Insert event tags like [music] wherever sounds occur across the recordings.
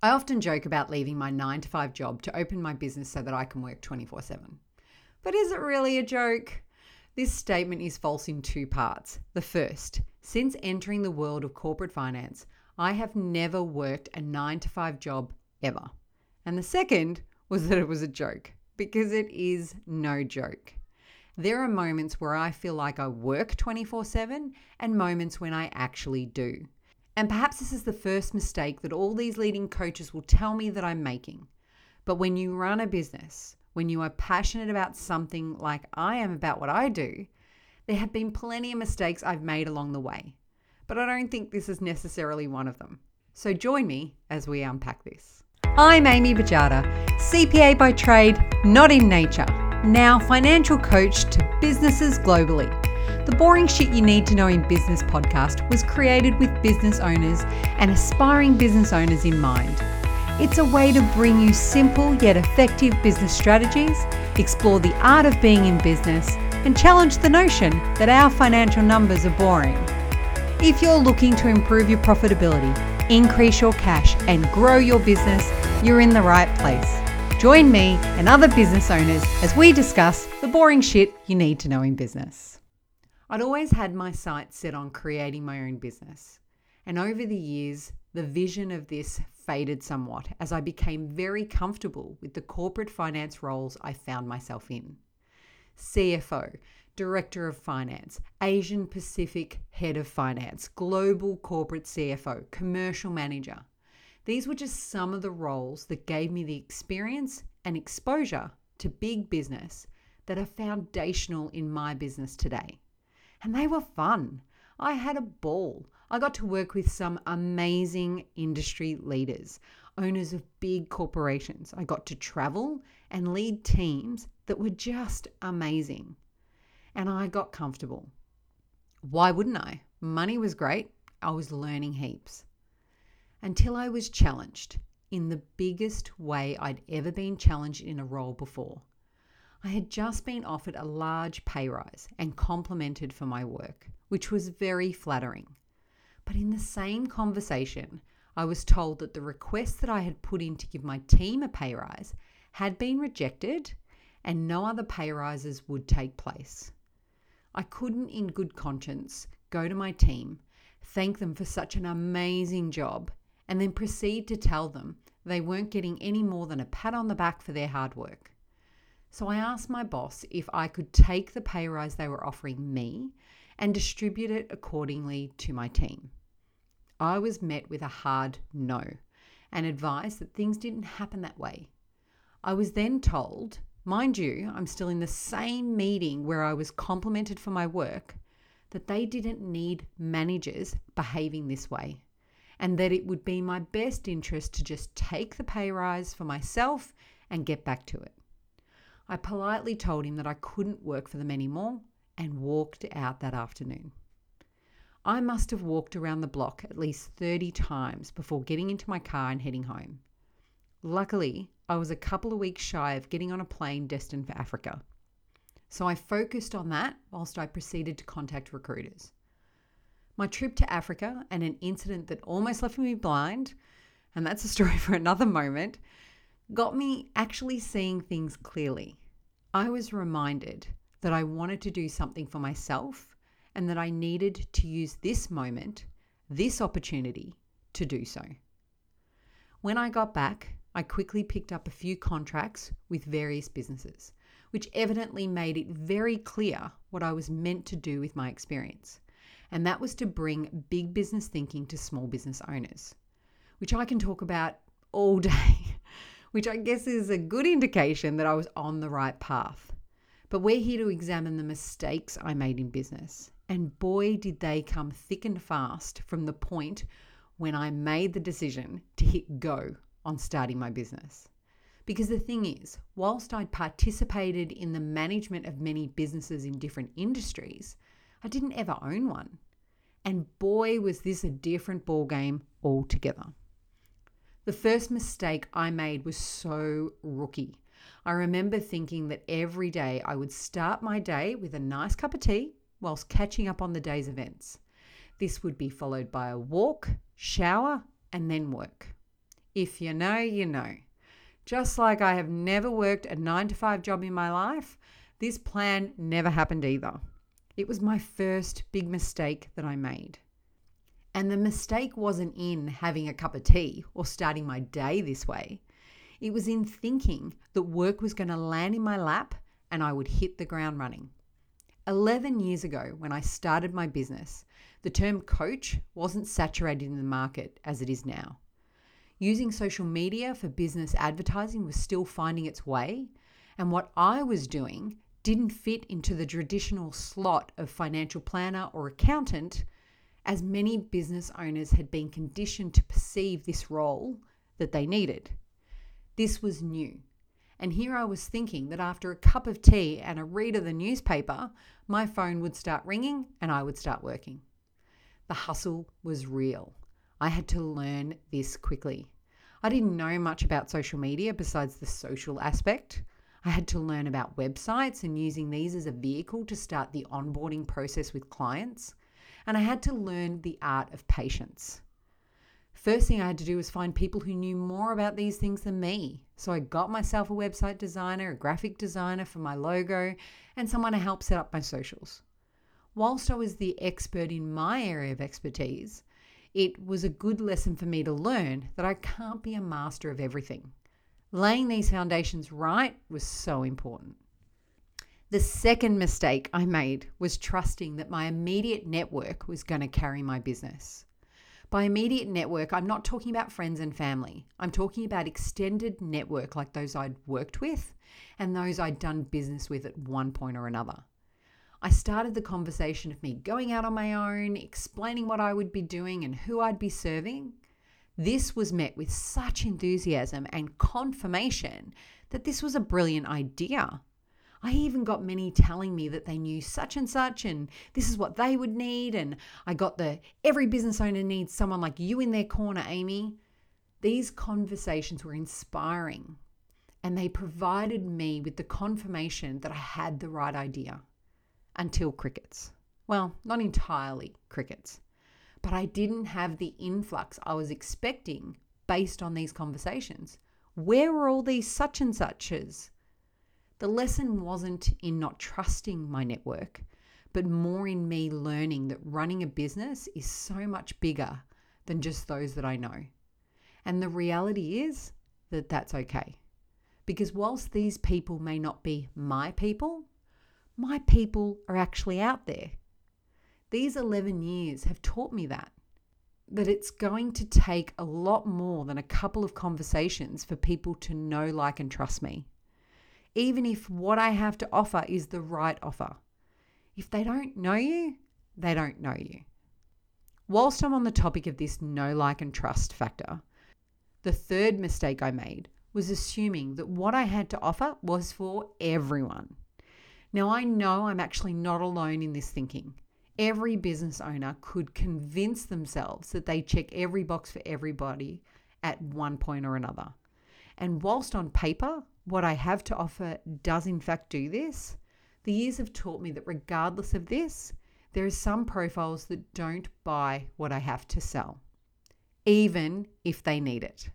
I often joke about leaving my 9 to 5 job to open my business so that I can work 24 7. But is it really a joke? This statement is false in two parts. The first, since entering the world of corporate finance, I have never worked a 9 to 5 job ever. And the second was that it was a joke, because it is no joke. There are moments where I feel like I work 24 7 and moments when I actually do. And perhaps this is the first mistake that all these leading coaches will tell me that I'm making. But when you run a business, when you are passionate about something like I am about what I do, there have been plenty of mistakes I've made along the way. But I don't think this is necessarily one of them. So join me as we unpack this. I'm Amy Bajada, CPA by trade, not in nature, now financial coach to businesses globally. The Boring Shit You Need to Know in Business podcast was created with business owners and aspiring business owners in mind. It's a way to bring you simple yet effective business strategies, explore the art of being in business, and challenge the notion that our financial numbers are boring. If you're looking to improve your profitability, increase your cash, and grow your business, you're in the right place. Join me and other business owners as we discuss the boring shit you need to know in business. I'd always had my sights set on creating my own business. And over the years, the vision of this faded somewhat as I became very comfortable with the corporate finance roles I found myself in. CFO, Director of Finance, Asian Pacific Head of Finance, Global Corporate CFO, Commercial Manager. These were just some of the roles that gave me the experience and exposure to big business that are foundational in my business today and they were fun. I had a ball. I got to work with some amazing industry leaders, owners of big corporations. I got to travel and lead teams that were just amazing. And I got comfortable. Why wouldn't I? Money was great. I was learning heaps. Until I was challenged in the biggest way I'd ever been challenged in a role before. I had just been offered a large pay rise and complimented for my work, which was very flattering. But in the same conversation, I was told that the request that I had put in to give my team a pay rise had been rejected and no other pay rises would take place. I couldn't, in good conscience, go to my team, thank them for such an amazing job, and then proceed to tell them they weren't getting any more than a pat on the back for their hard work. So I asked my boss if I could take the pay rise they were offering me and distribute it accordingly to my team. I was met with a hard no and advised that things didn't happen that way. I was then told, mind you, I'm still in the same meeting where I was complimented for my work, that they didn't need managers behaving this way and that it would be my best interest to just take the pay rise for myself and get back to it. I politely told him that I couldn't work for them anymore and walked out that afternoon. I must have walked around the block at least 30 times before getting into my car and heading home. Luckily, I was a couple of weeks shy of getting on a plane destined for Africa. So I focused on that whilst I proceeded to contact recruiters. My trip to Africa and an incident that almost left me blind, and that's a story [laughs] for another moment, got me actually seeing things clearly. I was reminded that I wanted to do something for myself and that I needed to use this moment, this opportunity, to do so. When I got back, I quickly picked up a few contracts with various businesses, which evidently made it very clear what I was meant to do with my experience. And that was to bring big business thinking to small business owners, which I can talk about all [laughs] day which I guess is a good indication that I was on the right path. But we're here to examine the mistakes I made in business. And boy, did they come thick and fast from the point when I made the decision to hit go on starting my business. Because the thing is, whilst I'd participated in the management of many businesses in different industries, I didn't ever own one. And boy, was this a different ballgame altogether. The first mistake I made was so rookie. I remember thinking that every day I would start my day with a nice cup of tea whilst catching up on the day's events. This would be followed by a walk, shower, and then work. If you know, you know. Just like I have never worked a nine to five job in my life, this plan never happened either. It was my first big mistake that I made. And the mistake wasn't in having a cup of tea or starting my day this way. It was in thinking that work was going to land in my lap and I would hit the ground running. 11 years ago, when I started my business, the term coach wasn't saturated in the market as it is now. Using social media for business advertising was still finding its way, and what I was doing didn't fit into the traditional slot of financial planner or accountant, as many business owners had been conditioned to perceive this role that they needed. This was new. And here I was thinking that after a cup of tea and a read of the newspaper, my phone would start ringing and I would start working. The hustle was real. I had to learn this quickly. I didn't know much about social media besides the social aspect. I had to learn about websites and using these as a vehicle to start the onboarding process with clients. And I had to learn the art of patience. First thing I had to do was find people who knew more about these things than me. So I got myself a website designer, a graphic designer for my logo, and someone to help set up my socials. Whilst I was the expert in my area of expertise, it was a good lesson for me to learn that I can't be a master of everything. Laying these foundations right was so important. The second mistake I made was trusting that my immediate network was going to carry my business. By immediate network, I'm not talking about friends and family. I'm talking about extended network like those I'd worked with and those I'd done business with at one point or another. I started the conversation of me going out on my own, explaining what I would be doing and who I'd be serving. This was met with such enthusiasm and confirmation that this was a brilliant idea. I even got many telling me that they knew such and such and this is what they would need. And I got the every business owner needs someone like you in their corner, Amy. These conversations were inspiring and they provided me with the confirmation that I had the right idea until crickets. Well, not entirely crickets, but I didn't have the influx I was expecting based on these conversations. Where were all these such and suches? The lesson wasn't in not trusting my network, but more in me learning that running a business is so much bigger than just those that I know. And the reality is that that's okay. Because whilst these people may not be my people, my people are actually out there. These 11 years have taught me that. That it's going to take a lot more than a couple of conversations for people to know, like, and trust me. Even if what I have to offer is the right offer. If they don't know you, they don't know you. Whilst I'm on the topic of this know, like, and trust factor, the third mistake I made was assuming that what I had to offer was for everyone. Now, I know I'm actually not alone in this thinking. Every business owner could convince themselves that they check every box for everybody at one point or another. And whilst on paper, what I have to offer does in fact do this, the years have taught me that regardless of this, there are some profiles that don't buy what I have to sell, even if they need it.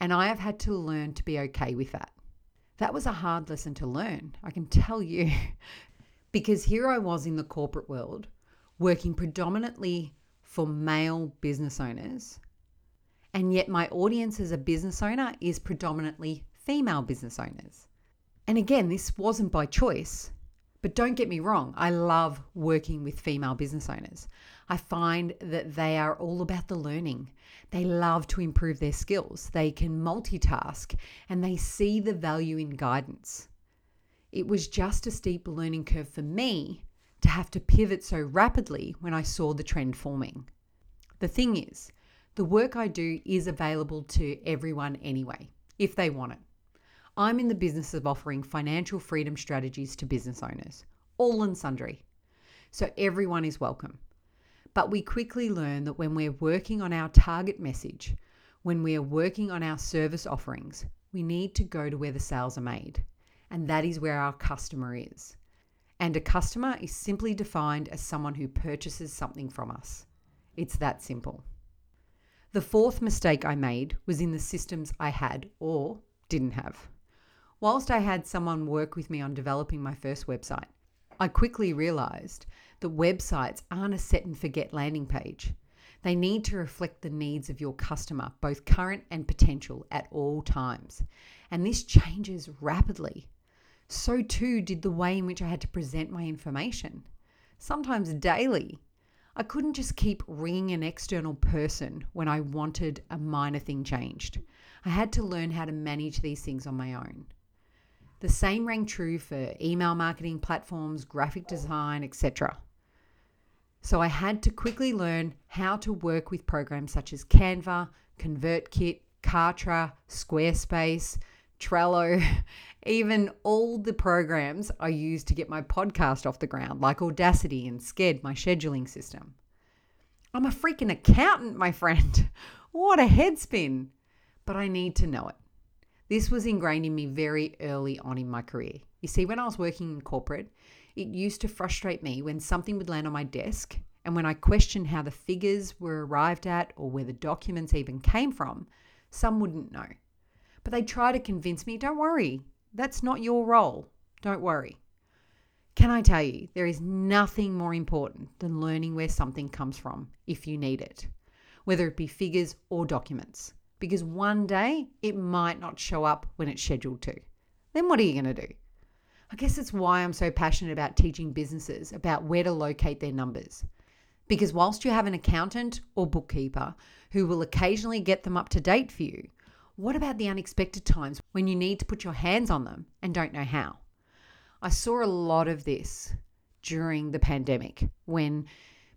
And I have had to learn to be okay with that. That was a hard lesson to learn, I can tell you, [laughs] because here I was in the corporate world working predominantly for male business owners, and yet my audience as a business owner is predominantly female business owners. And again, this wasn't by choice. But don't get me wrong, I love working with female business owners. I find that they are all about the learning. They love to improve their skills, they can multitask, and they see the value in guidance. It was just a steep learning curve for me to have to pivot so rapidly when I saw the trend forming. The thing is, the work I do is available to everyone anyway, if they want it. I'm in the business of offering financial freedom strategies to business owners, all and sundry. So everyone is welcome. But we quickly learn that when we're working on our target message, when we are working on our service offerings, we need to go to where the sales are made. And that is where our customer is. And a customer is simply defined as someone who purchases something from us. It's that simple. The fourth mistake I made was in the systems I had or didn't have. Whilst I had someone work with me on developing my first website, I quickly realized that websites aren't a set and forget landing page. They need to reflect the needs of your customer, both current and potential, at all times. And this changes rapidly. So too did the way in which I had to present my information, sometimes daily. I couldn't just keep ringing an external person when I wanted a minor thing changed. I had to learn how to manage these things on my own. The same rang true for email marketing platforms, graphic design, etc. So I had to quickly learn how to work with programs such as Canva, ConvertKit, Kartra, Squarespace, Trello, [laughs] even all the programs I use to get my podcast off the ground, like Audacity and Sked, my scheduling system. I'm a freaking accountant, my friend. [laughs] What a headspin. But I need to know it. This was ingrained in me very early on in my career. You see, when I was working in corporate, it used to frustrate me when something would land on my desk and when I questioned how the figures were arrived at or where the documents even came from, some wouldn't know. But they'd try to convince me don't worry, that's not your role. Don't worry. Can I tell you, there is nothing more important than learning where something comes from if you need it, whether it be figures or documents, because one day it might not show up when it's scheduled to. Then what are you going to do? I guess it's why I'm so passionate about teaching businesses about where to locate their numbers. Because whilst you have an accountant or bookkeeper who will occasionally get them up to date for you, what about the unexpected times when you need to put your hands on them and don't know how? I saw a lot of this during the pandemic when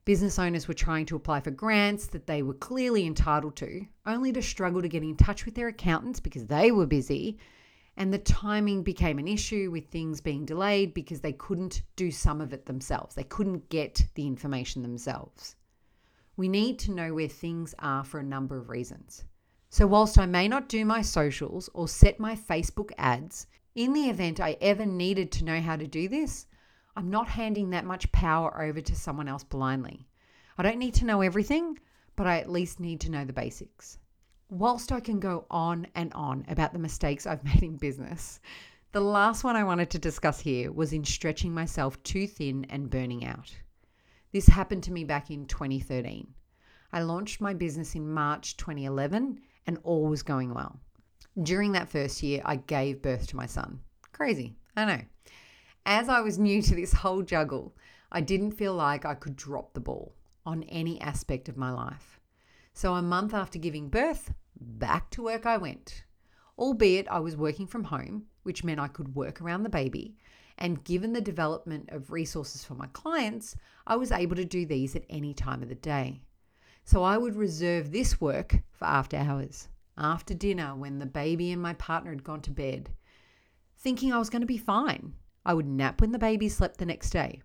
business owners were trying to apply for grants that they were clearly entitled to, only to struggle to get in touch with their accountants because they were busy and the timing became an issue with things being delayed because they couldn't do some of it themselves. They couldn't get the information themselves. We need to know where things are for a number of reasons. So, whilst I may not do my socials or set my Facebook ads, in the event I ever needed to know how to do this, I'm not handing that much power over to someone else blindly. I don't need to know everything, but I at least need to know the basics. Whilst I can go on and on about the mistakes I've [laughs] made in business, the last one I wanted to discuss here was in stretching myself too thin and burning out. This happened to me back in 2013. I launched my business in March 2011 and all was going well. During that first year, I gave birth to my son. Crazy, I know. As I was new to this whole juggle, I didn't feel like I could drop the ball on any aspect of my life. So, a month after giving birth, back to work I went. Albeit I was working from home, which meant I could work around the baby. And given the development of resources for my clients, I was able to do these at any time of the day. So I would reserve this work for after hours, after dinner, when the baby and my partner had gone to bed, thinking I was going to be fine. I would nap when the baby slept the next day.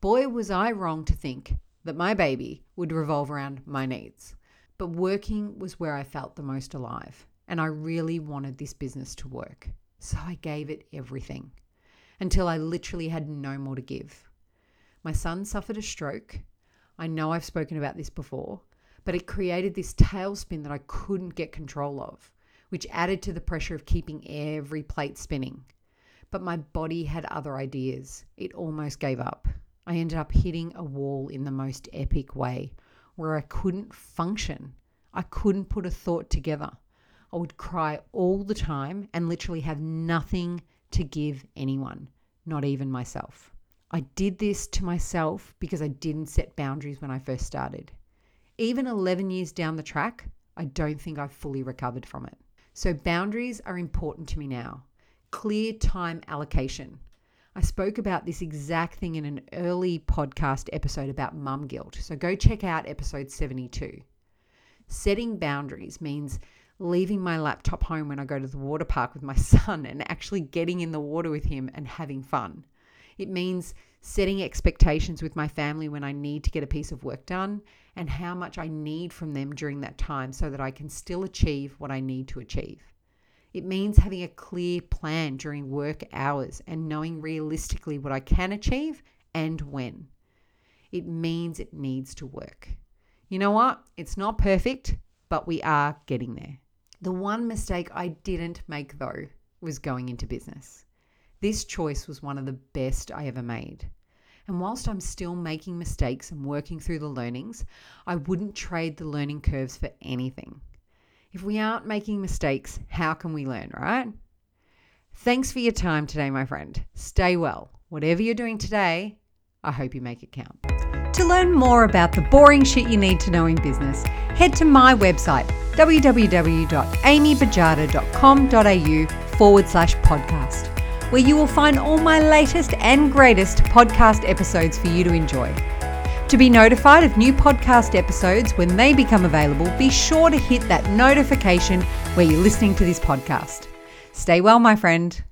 Boy, was I wrong to think that my baby would revolve around my needs. But working was where I felt the most alive, and I really wanted this business to work. So I gave it everything until I literally had no more to give. My son suffered a stroke. I know I've spoken about this before, but it created this tailspin that I couldn't get control of, which added to the pressure of keeping every plate spinning. But my body had other ideas. It almost gave up. I ended up hitting a wall in the most epic way where I couldn't function. I couldn't put a thought together. I would cry all the time and literally have nothing to give anyone, not even myself. I did this to myself because I didn't set boundaries when I first started. Even 11 years down the track, I don't think I've fully recovered from it. So, boundaries are important to me now. Clear time allocation. I spoke about this exact thing in an early podcast episode about mum guilt. So go check out episode 72. Setting boundaries means leaving my laptop home when I go to the water park with my [laughs] son and actually getting in the water with him and having fun. It means setting expectations with my family when I need to get a piece of work done and how much I need from them during that time so that I can still achieve what I need to achieve. It means having a clear plan during work hours and knowing realistically what I can achieve and when. It means it needs to work. You know what? It's not perfect, but we are getting there. The one mistake I didn't make, though, was going into business. This choice was one of the best I ever made. And whilst I'm still making mistakes and working through the learnings, I wouldn't trade the learning curves for anything. If we aren't making mistakes, how can we learn, right? Thanks for your time today, my friend. Stay well. Whatever you're doing today, I hope you make it count. To learn more about the boring shit you need to know in business, head to my website, www.amybajada.com.au forward slash podcast, where you will find all my latest and greatest podcast episodes for you to enjoy. To be notified of new podcast episodes when they become available, be sure to hit that notification where you're listening to this podcast. Stay well, my friend.